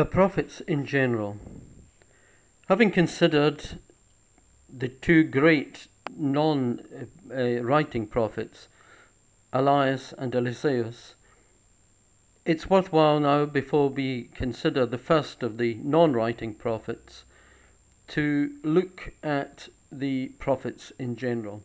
The prophets in general. Having considered the two great non uh, writing prophets, Elias and Eliseus, it's worthwhile now, before we consider the first of the non writing prophets, to look at the prophets in general.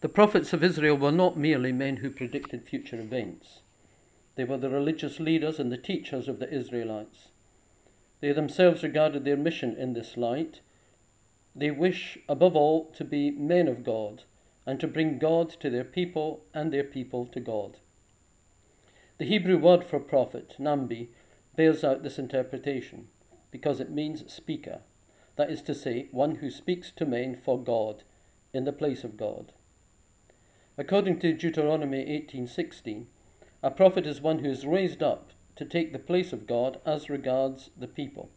The prophets of Israel were not merely men who predicted future events. They were the religious leaders and the teachers of the Israelites. They themselves regarded their mission in this light. They wish, above all, to be men of God and to bring God to their people and their people to God. The Hebrew word for prophet, Nabi, bears out this interpretation because it means speaker. That is to say, one who speaks to men for God in the place of God. According to Deuteronomy 18:16, a prophet is one who is raised up to take the place of God as regards the people.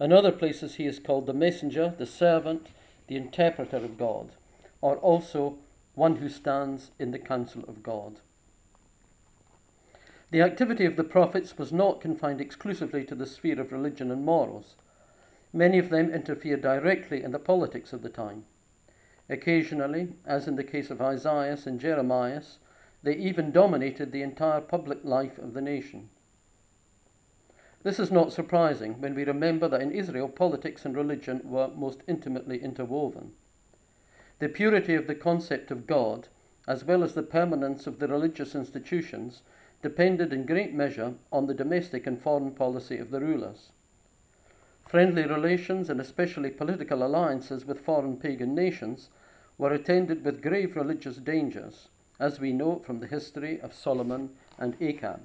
In other places, he is called the messenger, the servant, the interpreter of God, or also one who stands in the council of God. The activity of the prophets was not confined exclusively to the sphere of religion and morals. Many of them interfered directly in the politics of the time. Occasionally, as in the case of Isaiah and Jeremiah, they even dominated the entire public life of the nation. This is not surprising when we remember that in Israel politics and religion were most intimately interwoven. The purity of the concept of God, as well as the permanence of the religious institutions, depended in great measure on the domestic and foreign policy of the rulers. Friendly relations and especially political alliances with foreign pagan nations were attended with grave religious dangers as we know from the history of Solomon and Achab.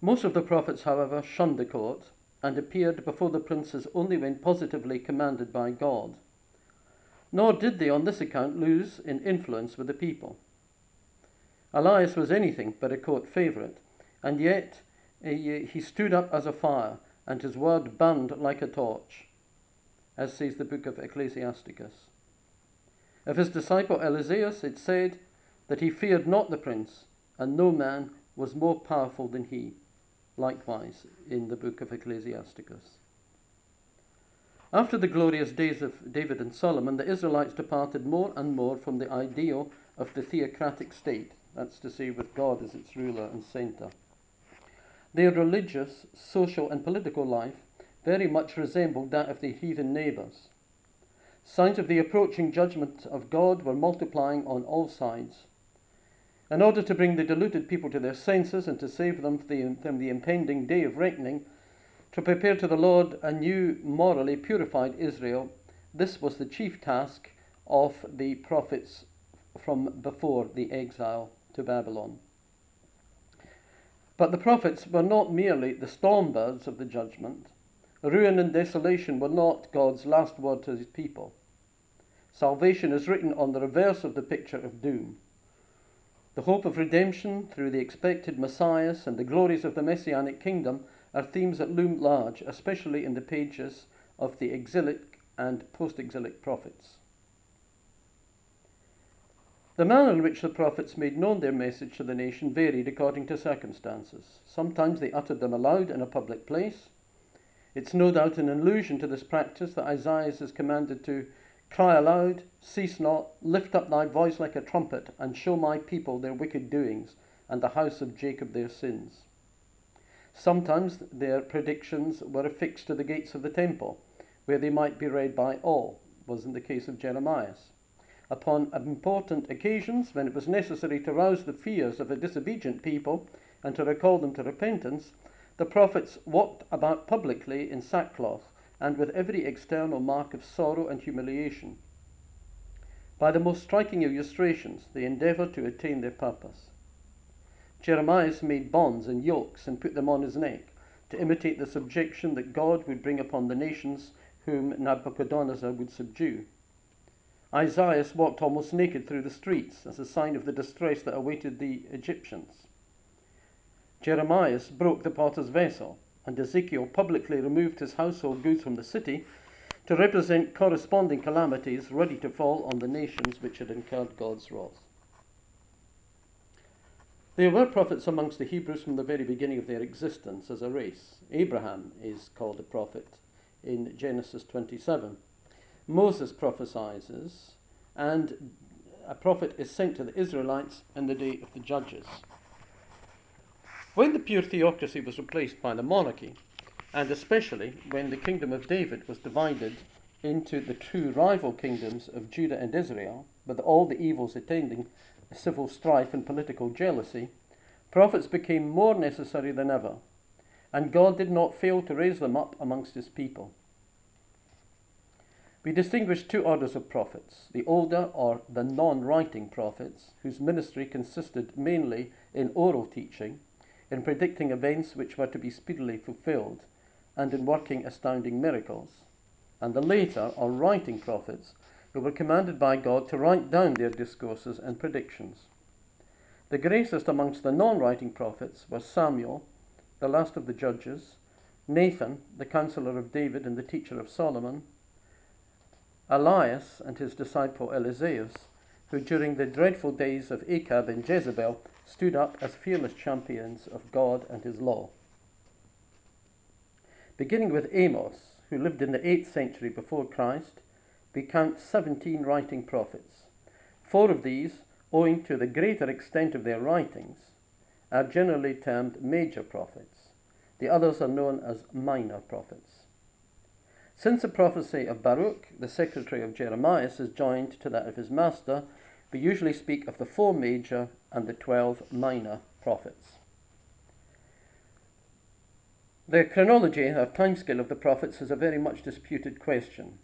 Most of the prophets, however, shunned the court and appeared before the princes only when positively commanded by God. Nor did they on this account lose in influence with the people. Elias was anything but a court favourite, and yet he, stood up as a fire, and his word burned like a torch, as says the book of Ecclesiasticus. Of his disciple Eliseus, it said that he feared not the prince, and no man was more powerful than he. Likewise, in the book of Ecclesiasticus. After the glorious days of David and Solomon, the Israelites departed more and more from the ideal of the theocratic state, that's to say, with God as its ruler and centre. Their religious, social, and political life very much resembled that of their heathen neighbours. Signs of the approaching judgment of God were multiplying on all sides. In order to bring the deluded people to their senses and to save them from the impending day of reckoning, to prepare to the Lord a new, morally purified Israel, this was the chief task of the prophets from before the exile to Babylon. But the prophets were not merely the storm birds of the judgment, Ruin and desolation were not God's last word to his people. Salvation is written on the reverse of the picture of doom. The hope of redemption through the expected Messiah and the glories of the Messianic kingdom are themes that loom large, especially in the pages of the exilic and post exilic prophets. The manner in which the prophets made known their message to the nation varied according to circumstances. Sometimes they uttered them aloud in a public place, it's no doubt an allusion to this practice that Isaiah is commanded to cry aloud, cease not, lift up thy voice like a trumpet, and show my people their wicked doings, and the house of Jacob their sins. Sometimes their predictions were affixed to the gates of the temple, where they might be read by all, was in the case of Jeremiah. Upon important occasions, when it was necessary to rouse the fears of a disobedient people and to recall them to repentance, the prophets walked about publicly in sackcloth and with every external mark of sorrow and humiliation. By the most striking illustrations, they endeavoured to attain their purpose. Jeremiah made bonds and yokes and put them on his neck to imitate the subjection that God would bring upon the nations whom Nabuchodonosor would subdue. Isaiah walked almost naked through the streets as a sign of the distress that awaited the Egyptians. Jeremiah broke the potter's vessel, and Ezekiel publicly removed his household goods from the city to represent corresponding calamities ready to fall on the nations which had incurred God's wrath. There were prophets amongst the Hebrews from the very beginning of their existence as a race. Abraham is called a prophet in Genesis 27. Moses prophesies, and a prophet is sent to the Israelites in the day of the judges. When the pure theocracy was replaced by the monarchy, and especially when the kingdom of David was divided into the two rival kingdoms of Judah and Israel, with all the evils attending civil strife and political jealousy, prophets became more necessary than ever, and God did not fail to raise them up amongst his people. We distinguish two orders of prophets the older or the non writing prophets, whose ministry consisted mainly in oral teaching, in predicting events which were to be speedily fulfilled, and in working astounding miracles, and the later or writing prophets, who were commanded by God to write down their discourses and predictions. The greatest amongst the non writing prophets was Samuel, the last of the judges, Nathan, the counselor of David and the teacher of Solomon, Elias and his disciple Eliseus, who during the dreadful days of Achab and Jezebel stood up as fearless champions of God and his law. Beginning with Amos, who lived in the 8th century before Christ, we count 17 writing prophets. Four of these, owing to the greater extent of their writings, are generally termed major prophets. The others are known as minor prophets. Since the prophecy of Baruch, the secretary of Jeremiah, is joined to that of his master, we usually speak of the four major and the twelve minor prophets. The chronology or timescale of the prophets is a very much disputed question.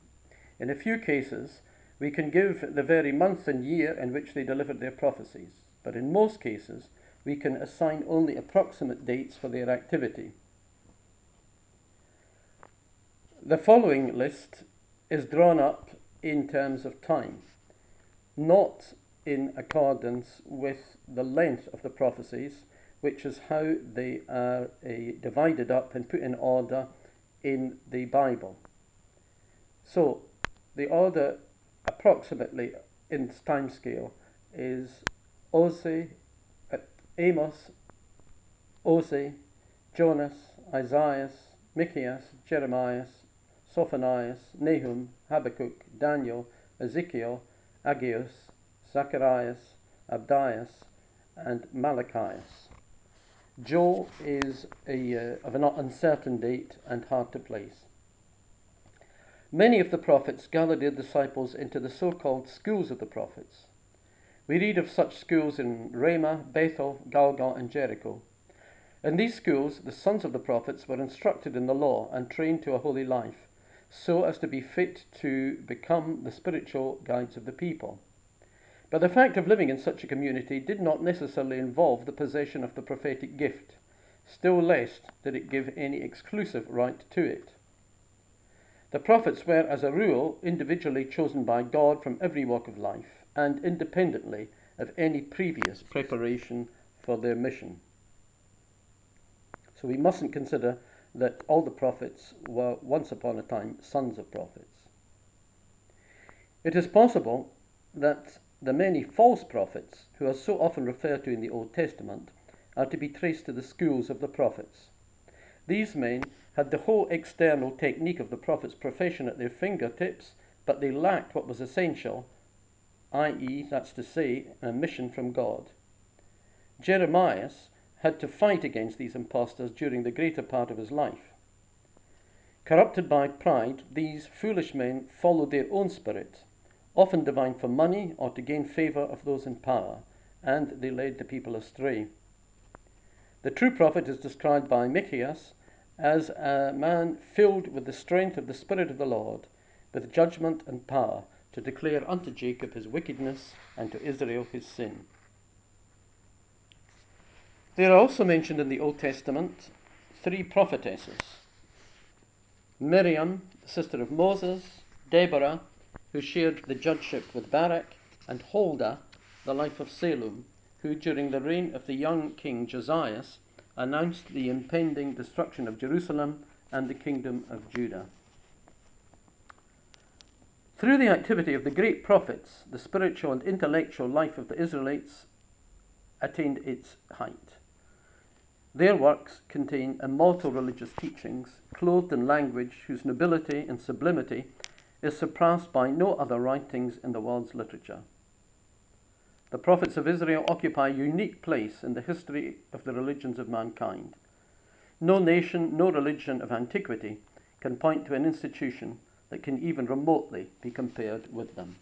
In a few cases, we can give the very month and year in which they delivered their prophecies, but in most cases, we can assign only approximate dates for their activity. The following list is drawn up in terms of time, not in accordance with the length of the prophecies, which is how they are uh, divided up and put in order in the Bible. So, the order approximately in time scale is Osee, uh, Amos, Osee, Jonas, Isaiah, Micheas, Jeremiah, Sophonias, Nahum, Habakkuk, Daniel, Ezekiel, Aggeus, Zacharias, Abdias, and Malachias. Joel is a, uh, of an uncertain date and hard to place. Many of the prophets gathered their disciples into the so called schools of the prophets. We read of such schools in Ramah, Bethel, Galgal, and Jericho. In these schools, the sons of the prophets were instructed in the law and trained to a holy life, so as to be fit to become the spiritual guides of the people. But the fact of living in such a community did not necessarily involve the possession of the prophetic gift, still less did it give any exclusive right to it. The prophets were, as a rule, individually chosen by God from every walk of life and independently of any previous preparation for their mission. So we mustn't consider that all the prophets were once upon a time sons of prophets. It is possible that the many false prophets, who are so often referred to in the Old Testament, are to be traced to the schools of the prophets. These men had the whole external technique of the prophet's profession at their fingertips, but they lacked what was essential, i.e., that's to say, a mission from God. Jeremiah had to fight against these impostors during the greater part of his life. Corrupted by pride, these foolish men followed their own spirit, often divine for money or to gain favour of those in power, and they led the people astray. The true prophet is described by Micheas as a man filled with the strength of the Spirit of the Lord, with judgment and power, to declare unto Jacob his wickedness and to Israel his sin. There are also mentioned in the Old Testament three prophetesses Miriam, the sister of Moses, Deborah, who shared the judgeship with Barak, and Huldah, the wife of Salum, who during the reign of the young king Josias announced the impending destruction of Jerusalem and the kingdom of Judah. Through the activity of the great prophets, the spiritual and intellectual life of the Israelites attained its height. Their works contain immortal religious teachings, clothed in language whose nobility and sublimity is surpassed by no other writings in the world's literature. The prophets of Israel occupy a unique place in the history of the religions of mankind. No nation, no religion of antiquity can point to an institution that can even remotely be compared with them.